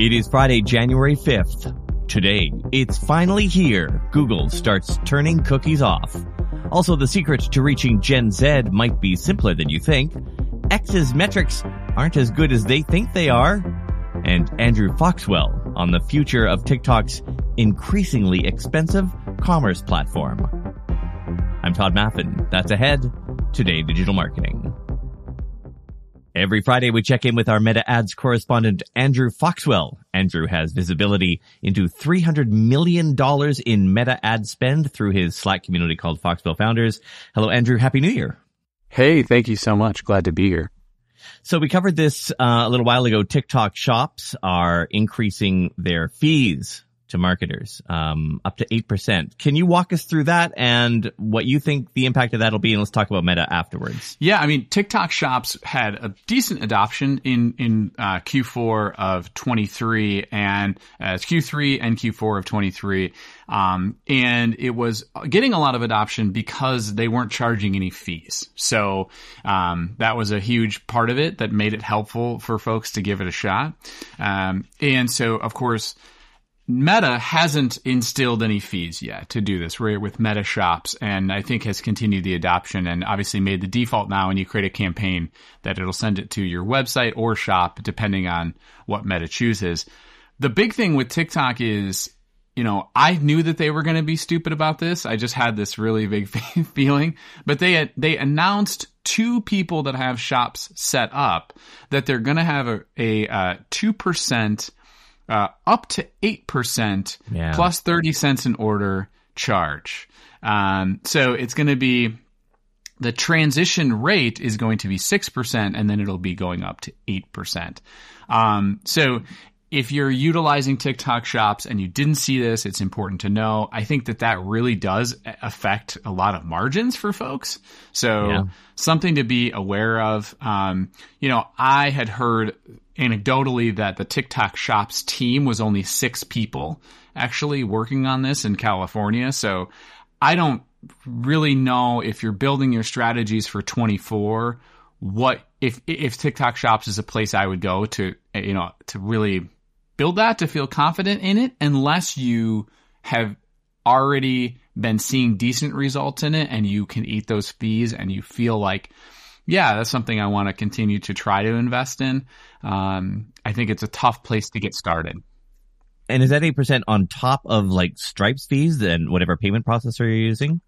It is Friday, January 5th. Today, it's finally here. Google starts turning cookies off. Also, the secret to reaching Gen Z might be simpler than you think. X's metrics aren't as good as they think they are. And Andrew Foxwell on the future of TikTok's increasingly expensive commerce platform. I'm Tod Maffin. That's ahead. Today, digital marketing. Every Friday, we check in with our Meta Ads correspondent, Andrew Foxwell. Andrew has visibility into $300 million in Meta ad spend through his Slack community called Foxwell Founders. Hello, Andrew. Happy New Year. Hey, thank you so much. Glad to be here. So we covered this uh, a little while ago. TikTok shops are increasing their fees to marketers, um, up to 8%. Can you walk us through that and what you think the impact of that'll be? And let's talk about Meta afterwards. Yeah. I mean, TikTok shops had a decent adoption in, in, uh, Q4 of 23 and uh, Q3 and Q4 of 23. Um, and it was getting a lot of adoption because they weren't charging any fees. So, um, that was a huge part of it that made it helpful for folks to give it a shot. Um, and so, of course, Meta hasn't instilled any fees yet to do this right, with Meta shops, and I think has continued the adoption and obviously made the default now when you create a campaign that it'll send it to your website or shop depending on what Meta chooses. The big thing with TikTok is, you know, I knew that they were going to be stupid about this. I just had this really big feeling, but they they announced two people that have shops set up that they're going to have a, a, uh, 2% uh, up to 8% yeah. plus 30 cents an order charge. Um, so it's going to be the transition rate is going to be 6% and then it'll be going up to 8%. Um, so if you're utilizing TikTok shops and you didn't see this, it's important to know. I think that that really does affect a lot of margins for folks. So yeah. something to be aware of. Um, you know, I had heard anecdotally that the TikTok shops team was only six people actually working on this in California. So I don't really know if you're building your strategies for 24, what if, if TikTok shops is a place I would go to, you know, to really build that to feel confident in it unless you have already been seeing decent results in it and you can eat those fees and you feel like, yeah, that's something I want to continue to try to invest in. Um, I think it's a tough place to get started. And is that 8% on top of like Stripe's fees and whatever payment processor you're using?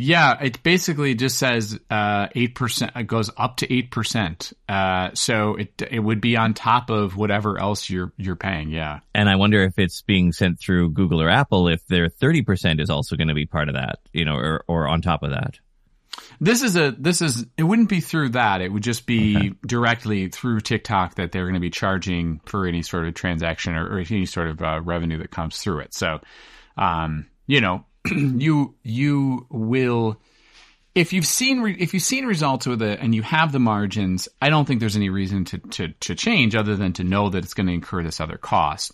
Yeah, it basically just says uh, eight percent. It goes up to eight percent. Uh, so it it would be on top of whatever else you're you're paying. Yeah. And I wonder if it's being sent through Google or Apple. If their thirty percent is also going to be part of that, you know, or or on top of that. This is a this is it wouldn't be through that. It would just be okay. directly through TikTok that they're going to be charging for any sort of transaction or, or any sort of uh, revenue that comes through it. So, um, you know, you you will if you've seen re- if you've seen results with it and you have the margins, I don't think there's any reason to to to change other than to know that it's going to incur this other cost.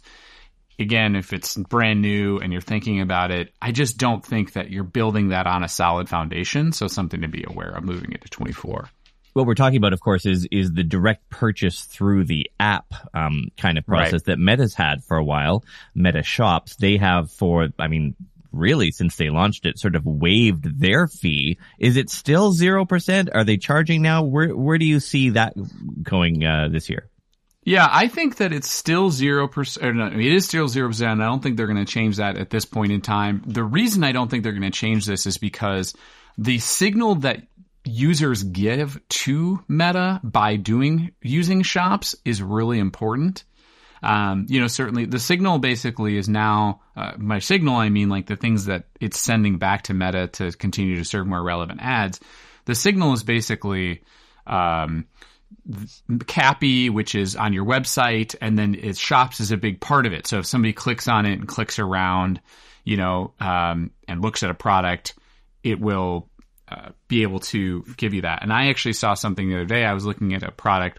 Again, if it's brand new and you're thinking about it, I just don't think that you're building that on a solid foundation. So something to be aware of moving it to 24 what we're talking about, of course, is is the direct purchase through the app um, kind of process right. that Meta's had for a while. Meta Shops, they have for, I mean, really since they launched it sort of waived their fee. Is it still 0%? Are they charging now? Where, where do you see that going, uh, this year? Yeah, I think that it's still 0%. No, it is still 0%. I don't think they're going to change that at this point in time. The reason I don't think they're going to change this is because the signal that users give to Meta by doing using shops is really important um, you know, certainly the signal basically is now, uh, my signal, I mean like the things that it's sending back to Meta to continue to serve more relevant ads. The signal is basically, um, CAPI, which is on your website, and then it shops is a big part of it. So if somebody clicks on it and clicks around, you know, um, and looks at a product, it will uh, be able to give you that. And I actually saw something the other day. I was looking at a product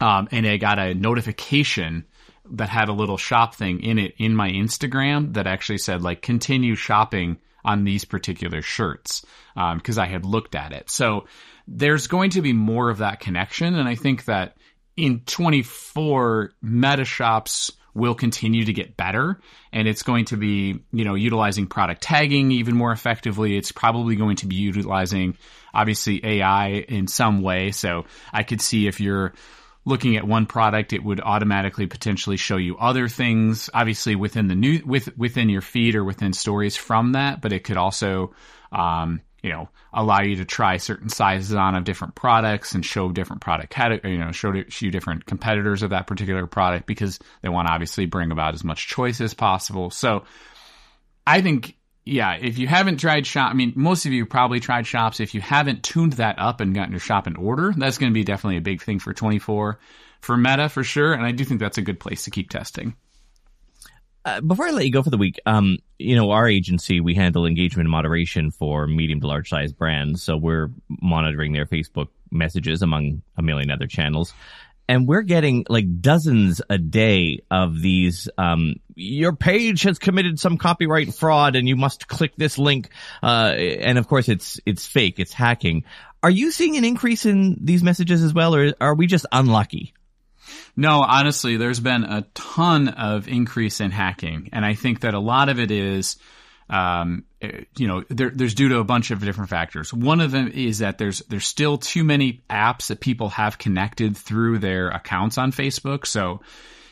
um, and I got a notification that had a little shop thing in it in my Instagram that actually said like continue shopping on these particular shirts because um, I had looked at it. So there's going to be more of that connection, and I think that in 24, Meta Shops will continue to get better and it's going to be, you know, utilizing product tagging even more effectively. It's probably going to be utilizing obviously AI in some way. So I could see if you're looking at one product, it would automatically potentially show you other things, obviously within the new, with, within your feed or within stories from that, but it could also, um, you know, allow you to try certain sizes on of different products and show different product category, you know, show you different competitors of that particular product because they want to obviously bring about as much choice as possible. So I think, yeah, if you haven't tried shop, I mean, most of you probably tried shops. If you haven't tuned that up and gotten your shop in order, that's going to be definitely a big thing for 24 for Meta for sure. And I do think that's a good place to keep testing. Uh, before I let you go for the week, um, you know, our agency, we handle engagement and moderation for medium to large size brands. So we're monitoring their Facebook messages among a million other channels. And we're getting like dozens a day of these, um, your page has committed some copyright fraud and you must click this link. Uh, and of course it's, it's fake. It's hacking. Are you seeing an increase in these messages as well, or are we just unlucky? No, honestly, there's been a ton of increase in hacking, and I think that a lot of it is, um, eh, you know, there, there's due to a bunch of different factors. One of them is that there's there's still too many apps that people have connected through their accounts on Facebook. So,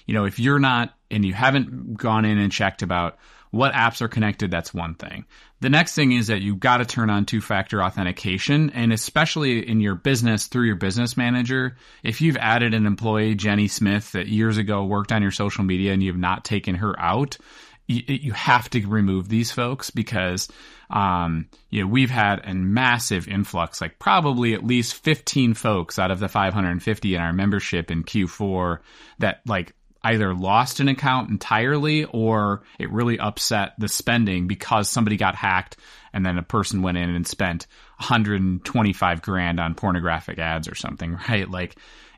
you know, if you're not and you haven't gone in and checked about what apps are connected, that's one thing. The next thing is that you've got to turn on two factor authentication. And especially in your business through your business manager, if you've added an employee, Jenny Smith, that years ago worked on your social media and you've not taken her out, you, have to remove these folks because, um, you know, we've had a massive influx, like probably at least 15 folks out of the 550 in our membership in Q4 that like either lost an account entirely or it really upset the spending because somebody got hacked and then a person went in and spent 125 grand on pornographic ads or something, right? Like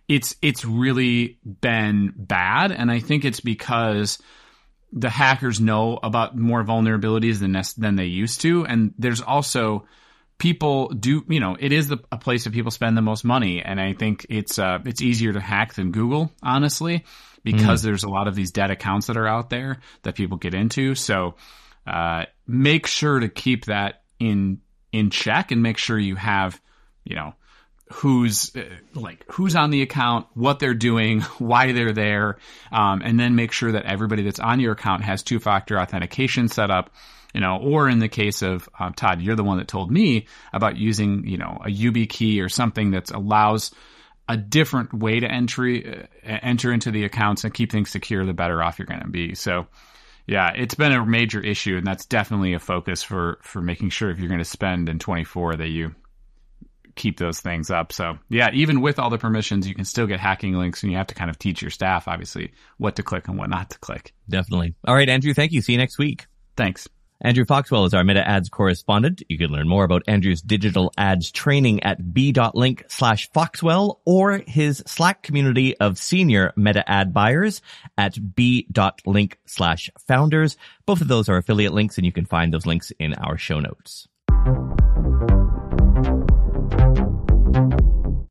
it's it's really been bad and I think it's because the hackers know about more vulnerabilities than than they used to and there's also people do you know it is the, a place that people spend the most money and i think it's uh it's easier to hack than google honestly because mm. there's a lot of these dead accounts that are out there that people get into. So uh, make sure to keep that in in check and make sure you have, you know, who's uh, like who's on the account, what they're doing, why they're there, um, and then make sure that everybody that's on your account has two factor authentication set up. You know, or in the case of uh, Tod, you're the one that told me about using, you know, a YubiKey or something that allows a different way to entry uh, enter into the accounts and keep things secure, the better off you're going to be. So, yeah, it's been a major issue, and that's definitely a focus for for making sure if you're going to spend in 24 that you keep those things up. So, yeah, even with all the permissions, you can still get hacking links, and you have to kind of teach your staff, obviously, what to click and what not to click. Definitely. All right, Andrew, thank you. See you next week. Thanks. Andrew Foxwell is our Meta Ads correspondent. You can learn more about Andrew's digital ads training at b.link slash Foxwell or his Slack community of senior Meta ad buyers at b.link slash founders. Both of those are affiliate links and you can find those links in our show notes.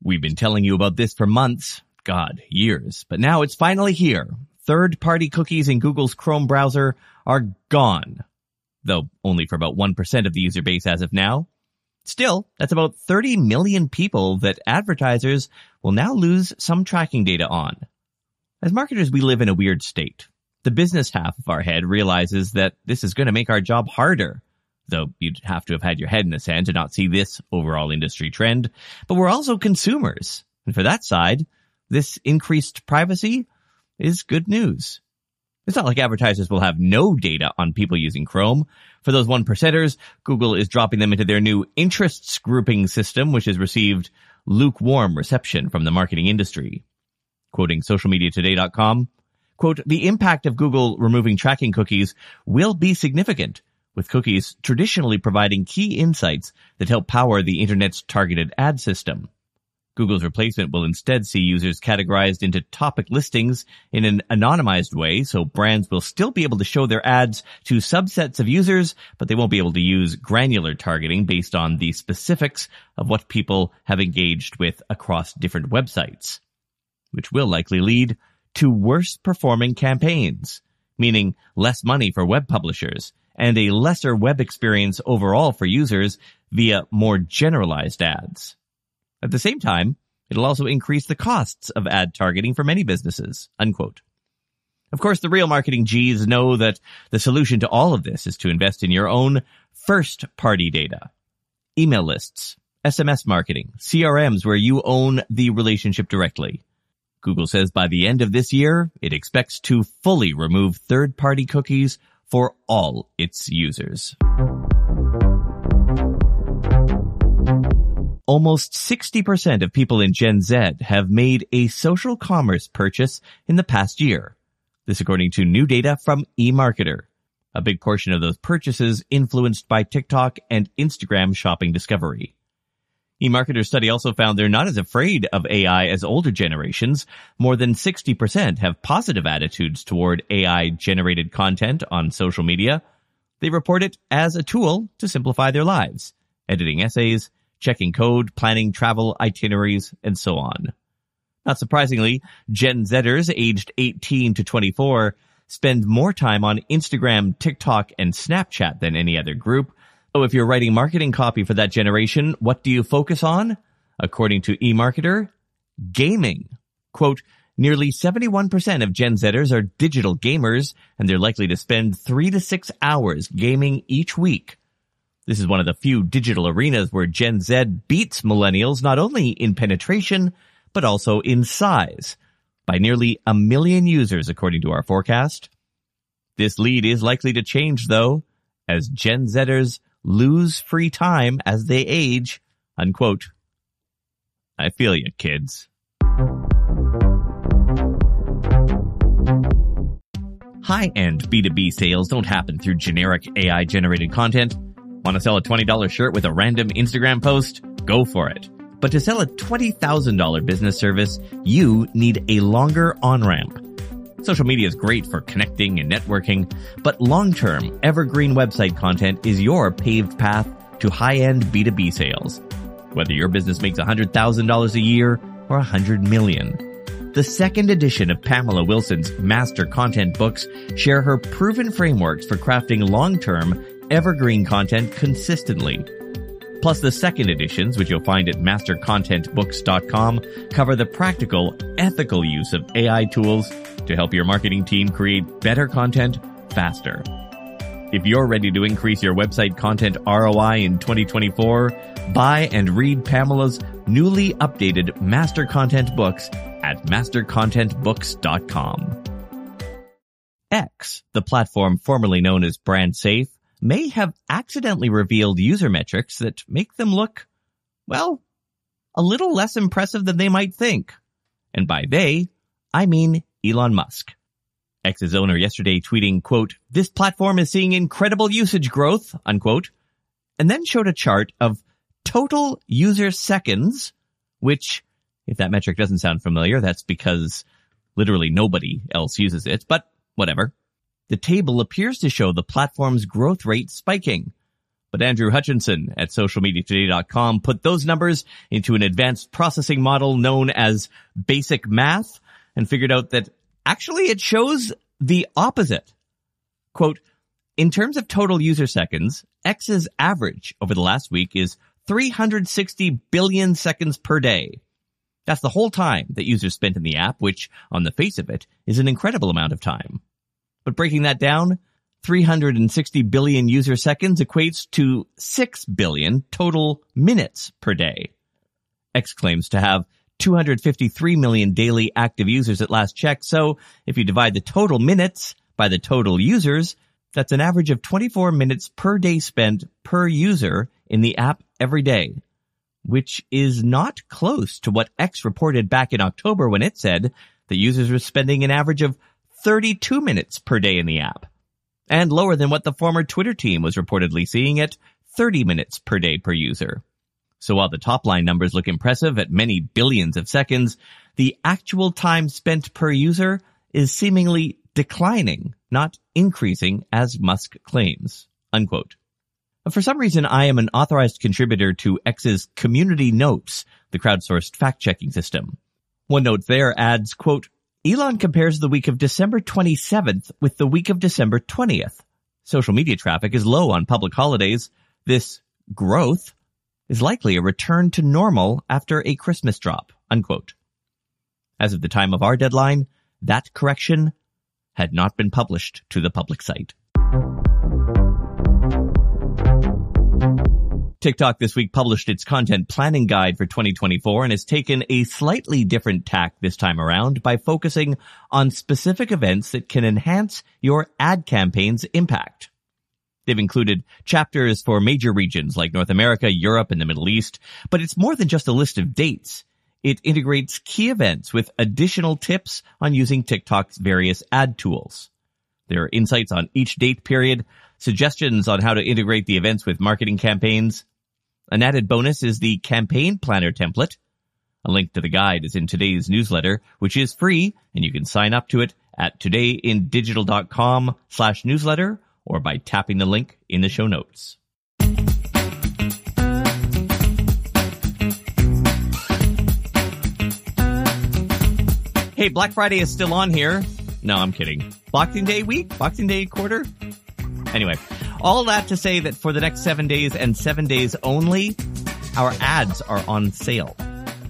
We've been telling you about this for months. God, years. But now it's finally here. Third party cookies in Google's Chrome browser are gone though only for about 1% of the user base as of now. Still, that's about 30 million people that advertisers will now lose some tracking data on. As marketers, we live in a weird state. The business half of our head realizes that this is going to make our job harder, though you'd have to have had your head in the sand to not see this overall industry trend. But we're also consumers. And for that side, this increased privacy is good news. It's not like advertisers will have no data on people using Chrome. For those one percenters, Google is dropping them into their new interests grouping system, which has received lukewarm reception from the marketing industry. Quoting socialmediatoday.com, quote, the impact of Google removing tracking cookies will be significant, with cookies traditionally providing key insights that help power the internet's targeted ad system. Google's replacement will instead see users categorized into topic listings in an anonymized way, so brands will still be able to show their ads to subsets of users, but they won't be able to use granular targeting based on the specifics of what people have engaged with across different websites. which will likely lead to worse performing campaigns, meaning less money for web publishers and a lesser web experience overall for users via more generalized ads. At the same time, it'll also increase the costs of ad targeting for many businesses, unquote. Of course, the real marketing G's know that the solution to all of this is to invest in your own first party data. Email lists, SMS marketing, CRMs where you own the relationship directly. Google says by the end of this year, it expects to fully remove third party cookies for all its users. Almost 60% of people in Gen Z have made a social commerce purchase in the past year. This according to new data from eMarketer. A big portion of those purchases influenced by TikTok and Instagram shopping discovery. eMarketer's study also found they're not as afraid of AI as older generations. More than 60% have positive attitudes toward AI generated content on social media. They report it as a tool to simplify their lives, editing essays, checking code, planning travel itineraries, and so on. Not surprisingly, Gen Zers aged 18 to 24 spend more time on Instagram, TikTok, and Snapchat than any other group. So if you're writing marketing copy for that generation, what do you focus on? According to eMarketer, gaming. Quote, nearly 71% of Gen Zers are digital gamers, and they're likely to spend three to six hours gaming each week. This is one of the few digital arenas where Gen Z beats millennials not only in penetration, but also in size by nearly a million users according to our forecast. This lead is likely to change though as Gen Zers lose free time as they age, unquote. I feel you, kids. High-end B2B sales don't happen through generic AI generated content. Want to sell a $20 shirt with a random Instagram post? Go for it. But to sell a $20,000 business service, you need a longer on-ramp. Social media is great for connecting and networking, but long-term, evergreen website content is your paved path to high-end B2B sales. Whether your business makes $100,000 a year or 100 million. The second edition of Pamela Wilson's Master Content books share her proven frameworks for crafting long-term, evergreen content consistently Plus, the second editions, which you'll find at mastercontentbooks.com, cover the practical, ethical use of AI tools to help your marketing team create better content faster. If you're ready to increase your website content ROI in 2024, buy and read Pamela's newly updated Master Content books at mastercontentbooks.com. X, the platform formerly known as BrandSafe, may have accidentally revealed user metrics that make them look, well, a little less impressive than they might think. And by they, I mean Elon Musk. X's owner yesterday tweeting, quote, this platform is seeing incredible usage growth, unquote, and then showed a chart of total user seconds, which, if that metric doesn't sound familiar, that's because literally nobody else uses it, but whatever. The table appears to show the platform's growth rate spiking. But Andrew Hutchinson at socialmediatoday.com put those numbers into an advanced processing model known as basic math and figured out that actually it shows the opposite. Quote, in terms of total user seconds, X's average over the last week is 360 billion seconds per day. That's the whole time that users spent in the app, which on the face of it is an incredible amount of time. But breaking that down, 360 billion user seconds equates to 6 billion total minutes per day. X claims to have 253 million daily active users at last check. So if you divide the total minutes by the total users, that's an average of 24 minutes per day spent per user in the app every day, which is not close to what X reported back in October when it said that users were spending an average of 32 minutes per day in the app, and lower than what the former Twitter team was reportedly seeing at 30 minutes per day per user. So while the top line numbers look impressive at many billions of seconds, the actual time spent per user is seemingly declining, not increasing as Musk claims. Unquote. For some reason, I am an authorized contributor to X's Community Notes, the crowdsourced fact-checking system. One note there adds, quote, Elon compares the week of December 27th with the week of December 20th. Social media traffic is low on public holidays. This growth is likely a return to normal after a Christmas drop, unquote. As of the time of our deadline, that correction had not been published to the public site. TikTok this week published its content planning guide for 2024 and has taken a slightly different tack this time around by focusing on specific events that can enhance your ad campaign's impact. They've included chapters for major regions like North America, Europe, and the Middle East, but it's more than just a list of dates. It integrates key events with additional tips on using TikTok's various ad tools. There are insights on each date period, suggestions on how to integrate the events with marketing campaigns, an added bonus is the campaign planner template. A link to the guide is in today's newsletter, which is free, and you can sign up to it at todayindigital.com slash newsletter or by tapping the link in the show notes. Hey, Black Friday is still on here. No, I'm kidding. Boxing Day week? Boxing Day quarter? Anyway, all that to say that for the next seven days and seven days only, our ads are on sale.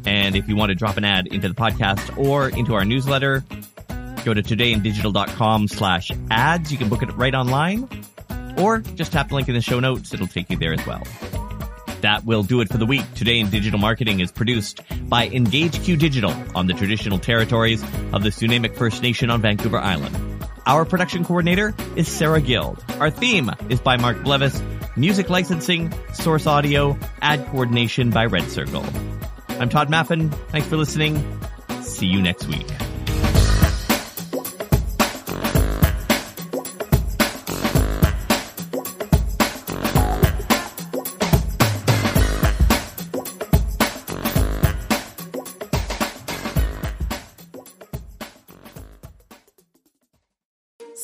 And if you want to drop an ad into the podcast or into our newsletter, go to todayindigital.com slash ads. You can book it right online or just tap the link in the show notes. It'll take you there as well. That will do it for the week. Today in Digital Marketing is produced by EngageQ Digital on the traditional territories of the Snuneymuxw First Nation on Vancouver Island. Our production coordinator is Sarah Guild. Our theme is by Mark Blevis. Music licensing, source audio, ad coordination by Red Circle. I'm Tod Maffin. Thanks for listening. See you next week.